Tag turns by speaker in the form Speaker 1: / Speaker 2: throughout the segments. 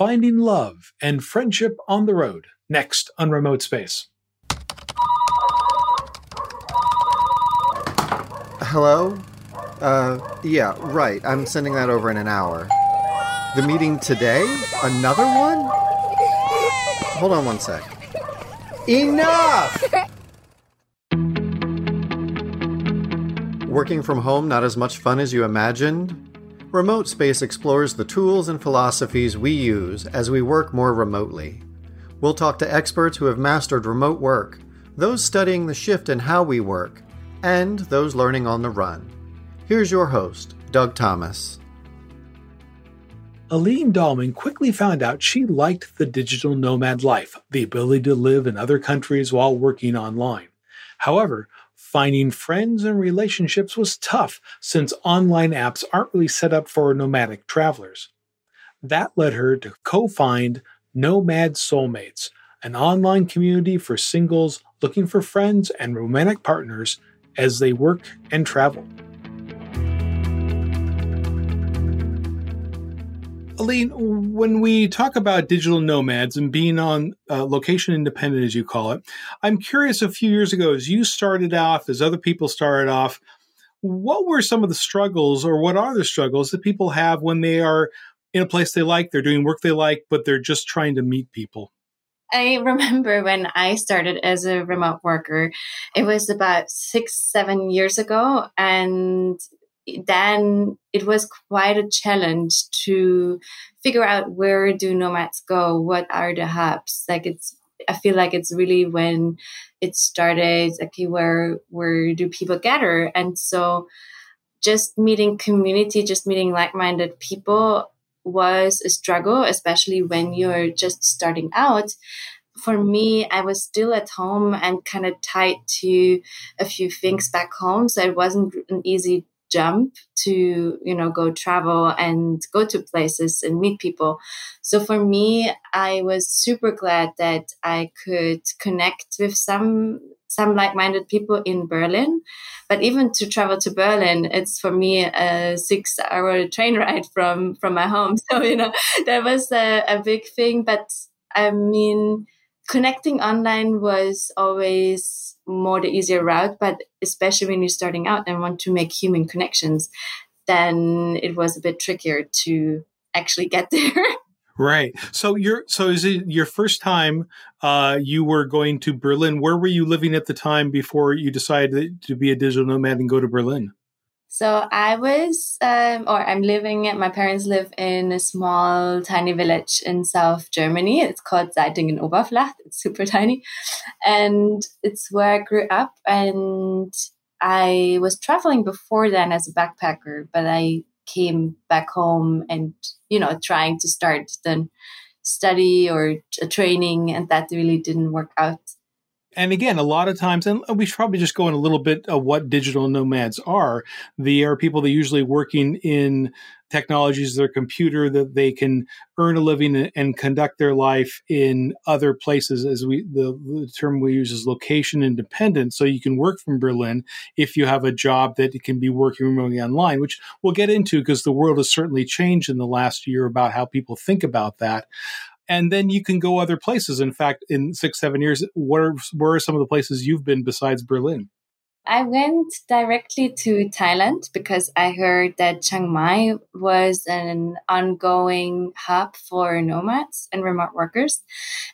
Speaker 1: finding love and friendship on the road. Next on Remote Space.
Speaker 2: Hello? Uh, yeah, right. I'm sending that over in an hour. The meeting today? Another one? Hold on one sec. Enough! Working from home not as much fun as you imagined? Remote Space explores the tools and philosophies we use as we work more remotely. We'll talk to experts who have mastered remote work, those studying the shift in how we work, and those learning on the run. Here's your host, Doug Thomas.
Speaker 1: Aline Dahlman quickly found out she liked the digital nomad life, the ability to live in other countries while working online. However, finding friends and relationships was tough since online apps aren't really set up for nomadic travelers. That led her to co find Nomad Soulmates, an online community for singles looking for friends and romantic partners as they work and travel. Aline, when we talk about digital nomads and being on uh, location independent, as you call it, I'm curious a few years ago, as you started off, as other people started off, what were some of the struggles or what are the struggles that people have when they are in a place they like, they're doing work they like, but they're just trying to meet people?
Speaker 3: I remember when I started as a remote worker, it was about six, seven years ago. And then it was quite a challenge to figure out where do nomads go? What are the hubs? Like it's i feel like it's really when it started okay where where do people gather? And so just meeting community just meeting like-minded people was a struggle especially when you're just starting out. For me, I was still at home and kind of tied to a few things back home. So it wasn't an easy jump to you know go travel and go to places and meet people. So for me i was super glad that i could connect with some some like-minded people in berlin. But even to travel to berlin it's for me a six hour train ride from from my home. So you know that was a, a big thing. But i mean connecting online was always more the easier route, but especially when you're starting out and want to make human connections, then it was a bit trickier to actually get there.
Speaker 1: Right. So you're so is it your first time uh, you were going to Berlin? Where were you living at the time before you decided to be a digital nomad and go to Berlin?
Speaker 3: So I was, um, or I'm living, my parents live in a small, tiny village in South Germany. It's called Seitingen Oberflacht. It's super tiny. And it's where I grew up. And I was traveling before then as a backpacker, but I came back home and, you know, trying to start then study or a training. And that really didn't work out
Speaker 1: and again, a lot of times, and we should probably just go in a little bit of what digital nomads are. They are people that usually working in technologies, their computer, that they can earn a living and, conduct their life in other places. As we, the, the, term we use is location independent. So you can work from Berlin if you have a job that can be working remotely online, which we'll get into because the world has certainly changed in the last year about how people think about that and then you can go other places. In fact, in six, seven years, where, where are some of the places you've been besides Berlin?
Speaker 3: I went directly to Thailand because I heard that Chiang Mai was an ongoing hub for nomads and remote workers.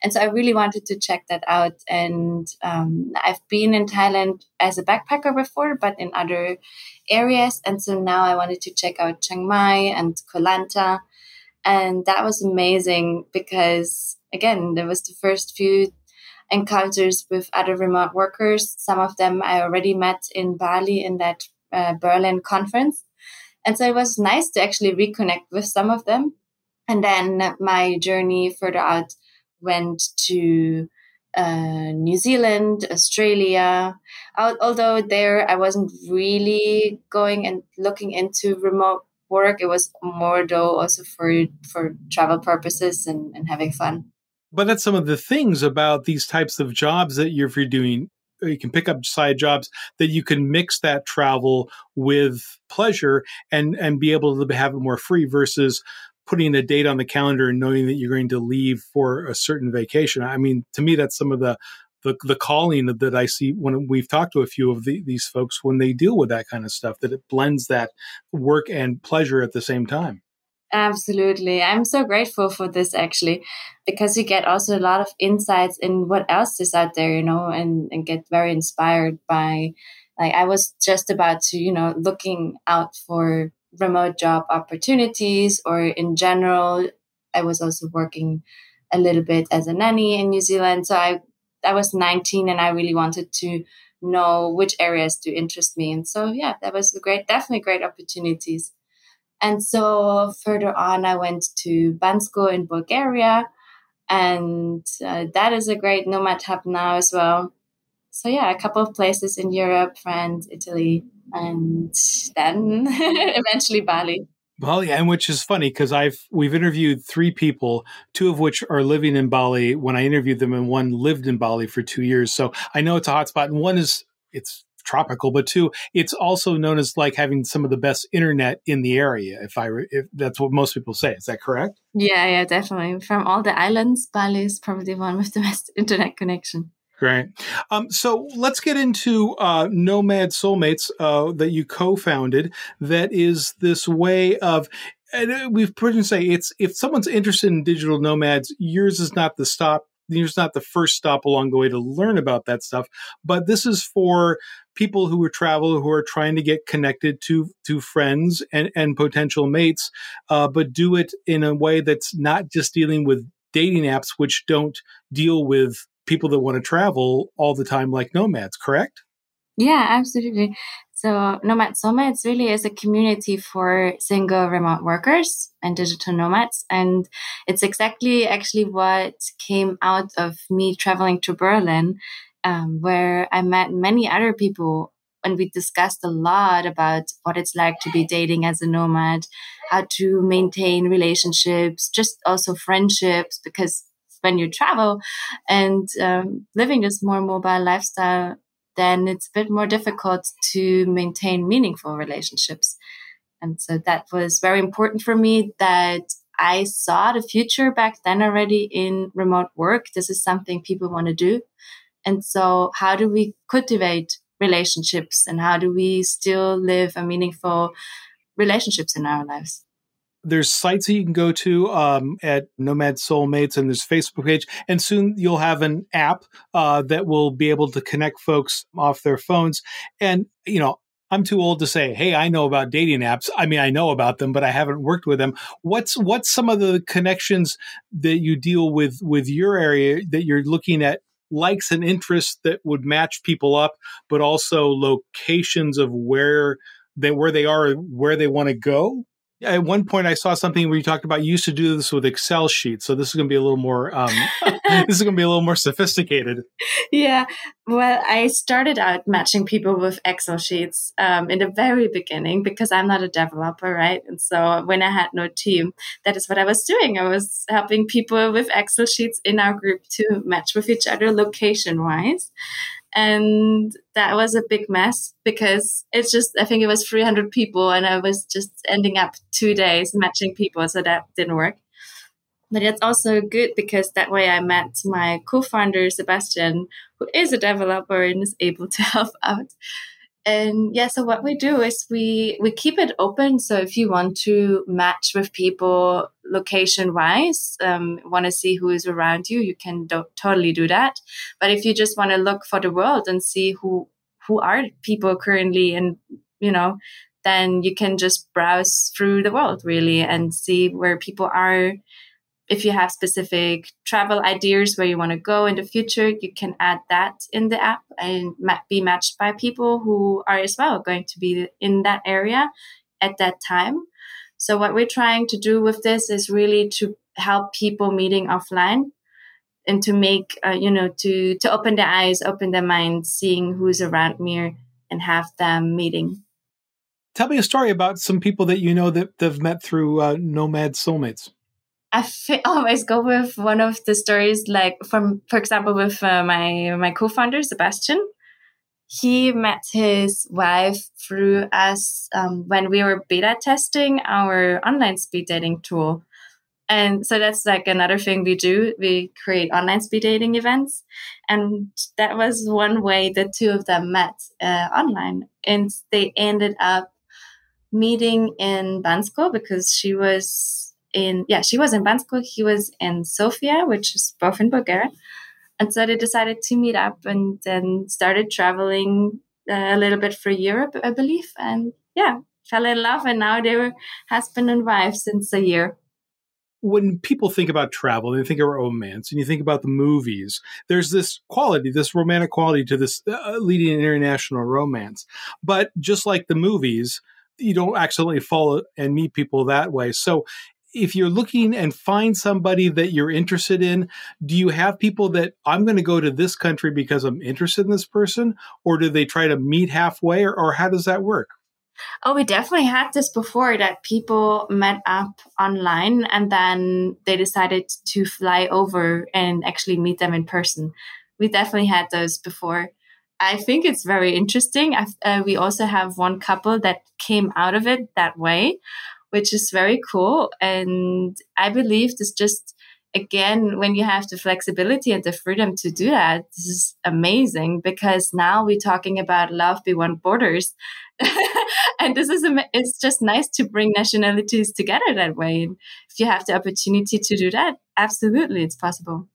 Speaker 3: And so I really wanted to check that out. And um, I've been in Thailand as a backpacker before, but in other areas. And so now I wanted to check out Chiang Mai and Koh Lanta and that was amazing because, again, there was the first few encounters with other remote workers. Some of them I already met in Bali in that uh, Berlin conference. And so it was nice to actually reconnect with some of them. And then my journey further out went to uh, New Zealand, Australia. Although there I wasn't really going and looking into remote work. It was more though also for for travel purposes and, and having fun.
Speaker 1: But that's some of the things about these types of jobs that you're, if you're doing uh, you can pick up side jobs that you can mix that travel with pleasure and and be able to have it more free versus putting a date on the calendar and knowing that you're going to leave for a certain vacation. I mean, to me, that's some of the the, the calling that I see when we've talked to a few of the, these folks when they deal with that kind of stuff, that it blends that work and pleasure at the same time.
Speaker 3: Absolutely. I'm so grateful for this actually, because you get also a lot of insights in what else is out there, you know, and, and get very inspired by, like, I was just about to, you know, looking out for remote job opportunities or in general. I was also working a little bit as a nanny in New Zealand. So I, I was 19 and I really wanted to know which areas do interest me. And so, yeah, that was a great, definitely great opportunities. And so further on, I went to Bansko in Bulgaria, and uh, that is a great nomad hub now as well. So yeah, a couple of places in Europe, France, Italy, and then eventually Bali.
Speaker 1: Bali, and which is funny because I've we've interviewed three people, two of which are living in Bali when I interviewed them, and one lived in Bali for two years. So I know it's a hotspot, and one is it's tropical, but two, it's also known as like having some of the best internet in the area. If I, if that's what most people say, is that correct?
Speaker 3: Yeah, yeah, definitely. From all the islands, Bali is probably one with the best internet connection.
Speaker 1: Great. Um, so let's get into uh, Nomad Soulmates uh, that you co-founded. That is this way of and uh, we've pretty much say it's if someone's interested in digital nomads, yours is not the stop it's not the first stop along the way to learn about that stuff, but this is for people who are travel who are trying to get connected to to friends and and potential mates, uh, but do it in a way that's not just dealing with dating apps, which don't deal with people that want to travel all the time like nomads. Correct?
Speaker 3: Yeah, absolutely. So Nomad Soulmates really is a community for single remote workers and digital nomads. And it's exactly actually what came out of me traveling to Berlin, um, where I met many other people and we discussed a lot about what it's like to be dating as a nomad, how to maintain relationships, just also friendships, because when you travel and um, living this more mobile lifestyle, then it's a bit more difficult to maintain meaningful relationships. And so that was very important for me that I saw the future back then already in remote work. This is something people want to do. And so how do we cultivate relationships and how do we still live a meaningful relationships in our lives?
Speaker 1: There's sites that you can go to um, at Nomad Soulmates, and there's Facebook page, and soon you'll have an app uh, that will be able to connect folks off their phones. And you know, I'm too old to say, "Hey, I know about dating apps." I mean, I know about them, but I haven't worked with them. What's what's some of the connections that you deal with with your area that you're looking at likes and interests that would match people up, but also locations of where they where they are, where they want to go at one point I saw something where you talked about you used to do this with Excel sheets. So this is going to be a little more, um, this is going to be a little more sophisticated.
Speaker 3: Yeah. Well, I started out matching people with Excel sheets um, in the very beginning because I'm not a developer, right? And so when I had no team, that is what I was doing. I was helping people with Excel sheets in our group to match with each other location wise and that was a big mess because it's just i think it was 300 people and i was just ending up two days matching people so that didn't work. But it's also good because that way i met my co-founder sebastian who is a developer and is able to help out and yeah so what we do is we we keep it open. So if you want to match with people location wise um, want to see who is around you you can do- totally do that. But if you just want to look for the world and see who who are people currently and you know then you can just browse through the world really and see where people are if you have specific travel ideas where you want to go in the future, you can add that in the app and be matched by people who are as well going to be in that area at that time. So what we're trying to do with this is really to help people meeting offline and to make, uh, you know, to, to open their eyes, open their minds, seeing who's around me and have them meeting.
Speaker 1: Tell me a story about some people that you know that they've met through uh, Nomad Soulmates.
Speaker 3: I f- always go with one of the stories, like from, for example, with uh, my my co-founder Sebastian. He met his wife through us um, when we were beta testing our online speed dating tool And so that's like another thing we do. We create online speed dating events. And that was one way the two of them met uh, online. And they ended up meeting in Bansko because she was in, yeah, she was in Bansko. He was in Sofia, which is both in Bulgaria. And so they decided to meet up and then started traveling uh, a little bit for Europe, I believe. And yeah, fell in love. And now they were husband and wife since a year
Speaker 1: when people think about travel, they think of romance, and you think about the movies. There's this quality, this romantic quality to this uh, leading international romance. But just like the movies, you don't accidentally fall and meet people that way. So if you're looking and find somebody that you're interested in, do you have people that I'm going to go to this country because I'm interested in this person, or do they try to meet halfway, or, or how does that work?
Speaker 3: Oh, we definitely had this before that people met up online and then they decided to fly over and actually meet them in person. We definitely had those before. I think it's very interesting. Uh, we also have one couple that came out of it that way, which is very cool. And I believe this just, again, when you have the flexibility and the freedom to do that, this is amazing because now we're talking about love beyond borders. and this is it's just nice to bring nationalities together that way. And if you have the opportunity to do that, absolutely, it's possible.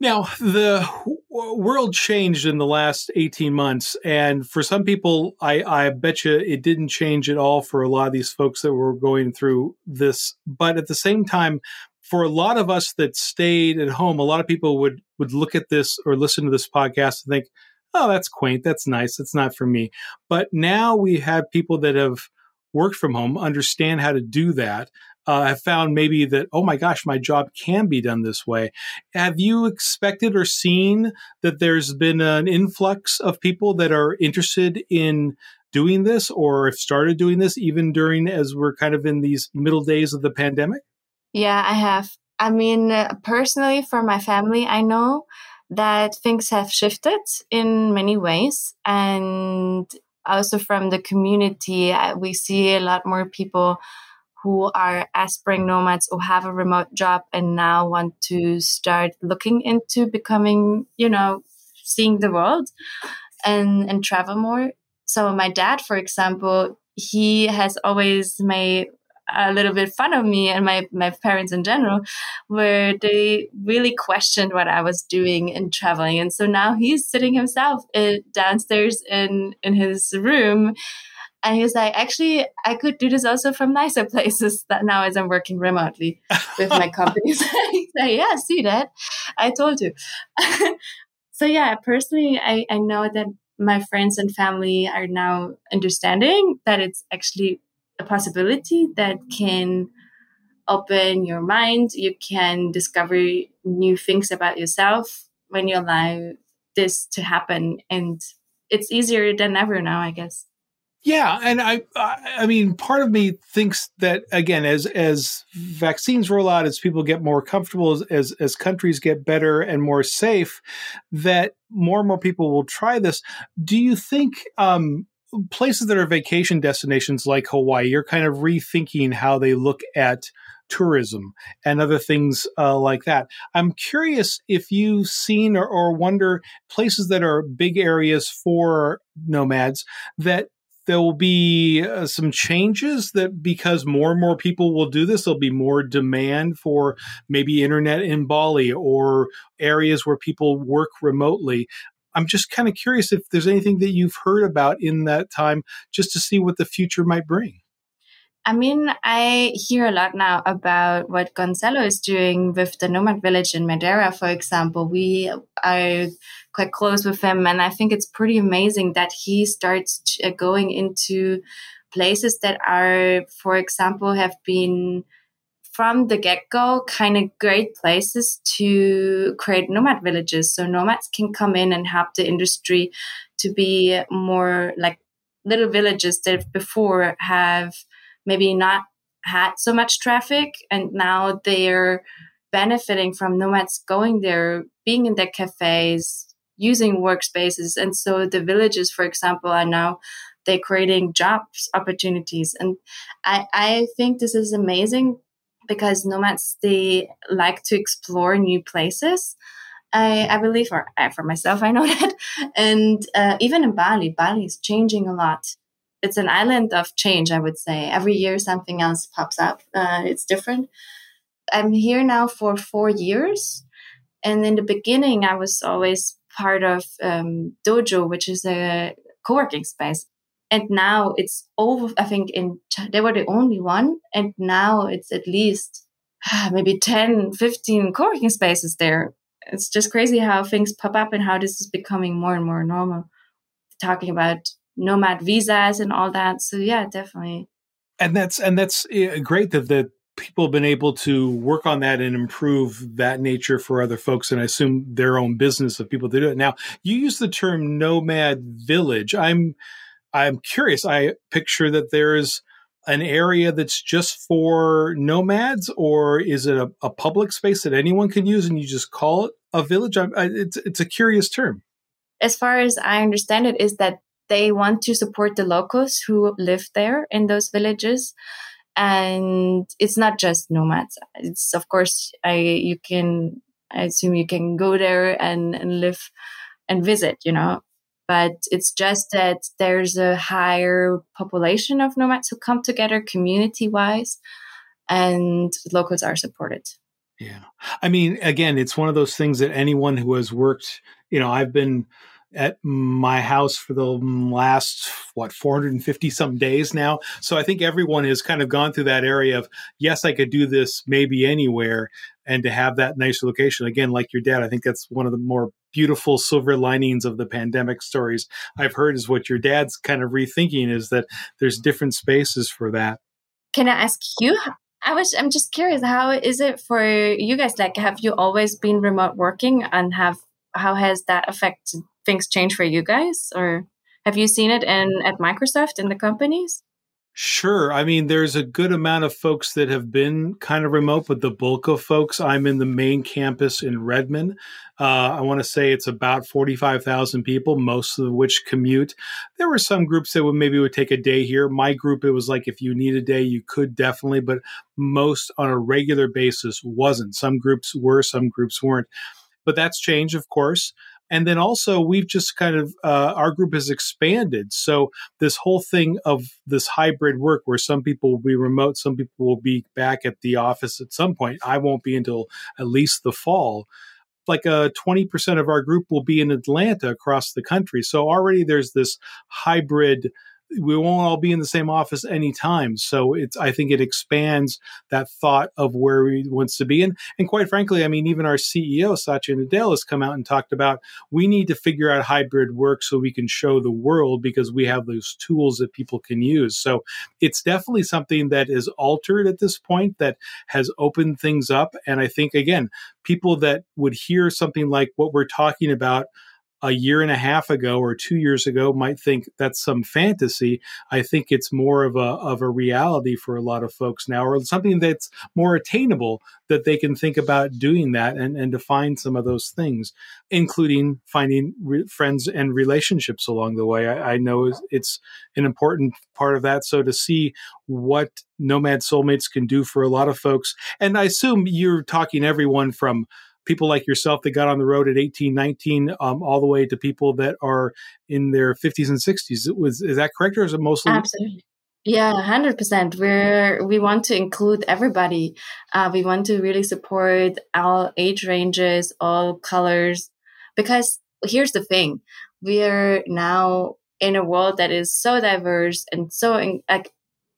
Speaker 1: Now, the world changed in the last 18 months. And for some people, I, I bet you it didn't change at all for a lot of these folks that were going through this. But at the same time, for a lot of us that stayed at home, a lot of people would, would look at this or listen to this podcast and think, oh, that's quaint. That's nice. It's not for me. But now we have people that have worked from home, understand how to do that. Uh, have found maybe that, oh my gosh, my job can be done this way. Have you expected or seen that there's been an influx of people that are interested in doing this or have started doing this even during as we're kind of in these middle days of the pandemic?
Speaker 3: Yeah, I have. I mean, personally, for my family, I know that things have shifted in many ways. And also from the community, we see a lot more people who are aspiring nomads or have a remote job and now want to start looking into becoming, you know, seeing the world and, and travel more. So my dad, for example, he has always made a little bit fun of me and my, my parents in general, where they really questioned what I was doing in traveling. And so now he's sitting himself in, downstairs in, in his room. And he's like, actually, I could do this also from nicer places that now as I'm working remotely with my companies. he's like, yeah, see that? I told you. so yeah, personally, I, I know that my friends and family are now understanding that it's actually a possibility that can open your mind. You can discover new things about yourself when you allow this to happen. And it's easier than ever now, I guess.
Speaker 1: Yeah, and I, I mean, part of me thinks that again, as as vaccines roll out, as people get more comfortable, as as, countries get better and more safe, that more and more people will try this. Do you think um, places that are vacation destinations like Hawaii, you're kind of rethinking how they look at tourism and other things uh, like that. I'm curious if you've seen or, or wonder places that are big areas for nomads that there will be uh, some changes that because more and more people will do this, there'll be more demand for maybe internet in Bali or areas where people work remotely. I'm just kind of curious if there's anything that you've heard about in that time just to see what the future might bring.
Speaker 3: I mean, I hear a lot now about what Gonzalo is doing with the Nomad Village in Madeira, for example. We are quite close with him, and I think it's pretty amazing that he starts uh, going into places that are, for example, have been from the get go kind of great places to create nomad villages. So nomads can come in and help the industry to be more like little villages that before have maybe not had so much traffic and now they're benefiting from nomads going there, being in their cafes, using workspaces. And so the villages, for example, are now they're creating jobs opportunities. And I, I think this is amazing because nomads they like to explore new places. I, I believe, or for myself, I know that. And uh, even in Bali, Bali is changing a lot. It's an island of change, I would say. Every year, something else pops up. Uh, it's different. I'm here now for four years. And in the beginning, I was always part of um, Dojo, which is a co working space. And now it's over, I think in, they were the only one. And now it's at least maybe 10, 15 co working spaces there it's just crazy how things pop up and how this is becoming more and more normal. Talking about nomad visas and all that. So yeah, definitely.
Speaker 1: And that's and that's eh, great that that people have been able to work on that and improve that nature for other folks and I assume their own business of people to do it. Now, you use the term nomad village. I'm I'm curious. I picture that there's an area that's just for nomads, or is it a, a public space that anyone can use and you just call it a village? I, I, it's it's a curious term.
Speaker 3: As far as I understand it, is that they want to support the locals who live there in those villages, and it's not just nomads. It's of course I you can I assume you can go there and, and live and visit, you know, but it's just that there's a higher population of nomads who come together community wise and locals are supported.
Speaker 1: Yeah. I mean again it's one of those things that anyone who has worked you know i've been at my house for the last what 450 some days now so i think everyone has kind of gone through that area of yes i could do this maybe anywhere and to have that nice location again like your dad i think that's one of the more beautiful silver linings of the pandemic stories I've heard is what your dad's kind of rethinking is that there's different spaces for that.
Speaker 3: Can I ask you? I was I'm just curious how is it for you guys like have you always been remote working and have how has that affected things change for you guys or have you seen it in at Microsoft in the companies?
Speaker 1: Sure. I mean, there's a good amount of folks that have been kind of remote, but the bulk of folks, I'm in the main campus in Redmond. Uh, I want to say it's about 45,000 people, most of which commute. There were some groups that would maybe would take a day here. My group, it was like if you need a day, you could definitely, but most on a regular basis wasn't. Some groups were, some groups weren't. But that's changed, of course. And then also, we've just kind of, uh, our group has expanded. So, this whole thing of this hybrid work where some people will be remote, some people will be back at the office at some point. I won't be until at least the fall. Like uh, 20% of our group will be in Atlanta across the country. So, already there's this hybrid we won't all be in the same office anytime. So it's I think it expands that thought of where we wants to be. And and quite frankly, I mean, even our CEO, Satya Nadella, has come out and talked about we need to figure out hybrid work so we can show the world because we have those tools that people can use. So it's definitely something that is altered at this point that has opened things up. And I think again, people that would hear something like what we're talking about a year and a half ago or two years ago might think that's some fantasy. I think it's more of a of a reality for a lot of folks now, or something that's more attainable that they can think about doing that and and define some of those things, including finding re- friends and relationships along the way. I, I know it's an important part of that. So to see what Nomad Soulmates can do for a lot of folks, and I assume you're talking everyone from people like yourself that got on the road at 18, 19, um, all the way to people that are in their 50s and 60s. Was, is that correct, or is it mostly?
Speaker 3: Absolutely. Yeah, hundred percent. We're we want to include everybody. Uh, we want to really support all age ranges, all colors, because here's the thing: we're now in a world that is so diverse and so like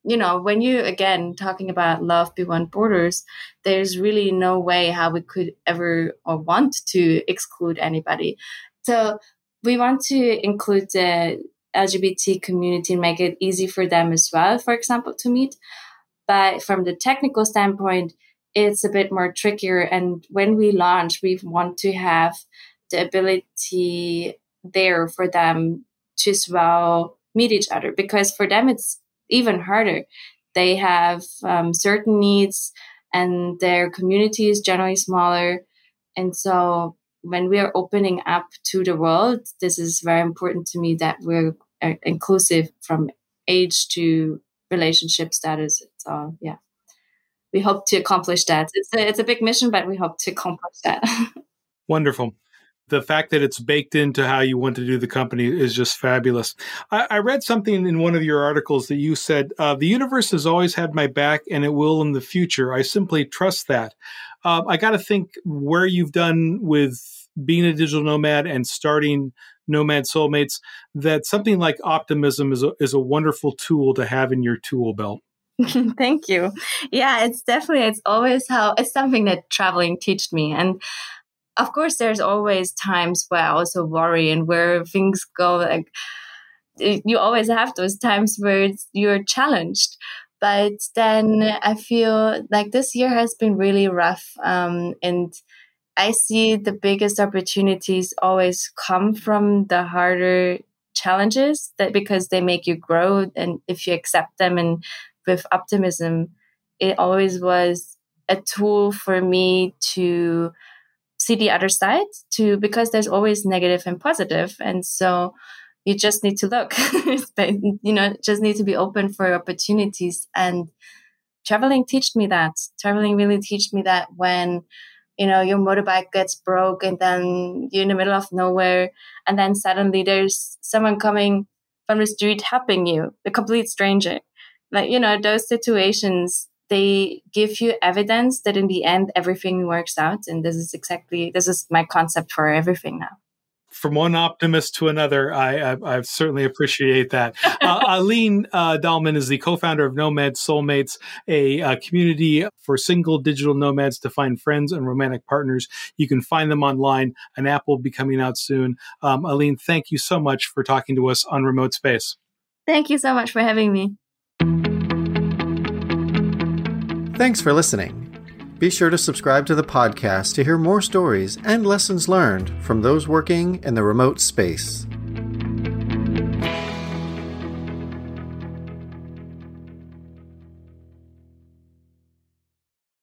Speaker 3: you know, when you again talking about love beyond borders, there's really no way how we could ever or want to exclude anybody. So we want to include the LGBT community and make it easy for them as well, for example, to meet. But from the technical standpoint, it's a bit more trickier. And when we launch, we want to have the ability there for them to as well meet each other because for them it's even harder. They have um, certain needs and their community is generally smaller. And so when we are opening up to the world, this is very important to me that we're uh, inclusive from age to relationship status. So, yeah. we hope to accomplish that. It's a, it's a big mission, but we hope to accomplish that.
Speaker 1: Wonderful the fact that it's baked into how you want to do the company is just fabulous. I, I read something in one of your articles that you said, uh, The universe has always had my back and it will in the future. I simply trust that. Uh, I got to think where you've done with being a digital nomad and starting Nomad Soulmates, that something like optimism is a, is a wonderful tool to have in your tool belt.
Speaker 3: Thank you. Yeah, it's definitely, it's always how, it's something that traveling taught me. And of course, there's always times where I also worry and where things go like you always have those times where you're challenged. But then I feel like this year has been really rough. Um, and I see the biggest opportunities always come from the harder challenges that because they make you grow. And if you accept them and with optimism, it always was a tool for me to see the other side to because there's always negative and positive. And so you just need to look. You know just need to be open for opportunities. And traveling taught me that. Traveling really taught me that when you know your motorbike gets broke and then you're in the middle of nowhere and then suddenly there's someone coming from the street helping you a complete stranger. Like you know those situations they give you evidence that in the end everything works out and this is exactly this is my concept for everything now
Speaker 1: from one optimist to another, I, I, I certainly appreciate that. Uh, Aline uh, Dahlman is the co-founder of Nomad Soulmates, a, a, community for single digital nomads to find friends and romantic partners. You can find them online. An app will be coming out soon. Um, Aline, thank you so much for talking to us on Remote Space.
Speaker 3: Thank you so much for having me.
Speaker 2: Thanks for listening. Be sure to subscribe to the podcast to hear more stories and lessons learned from those working in the remote space.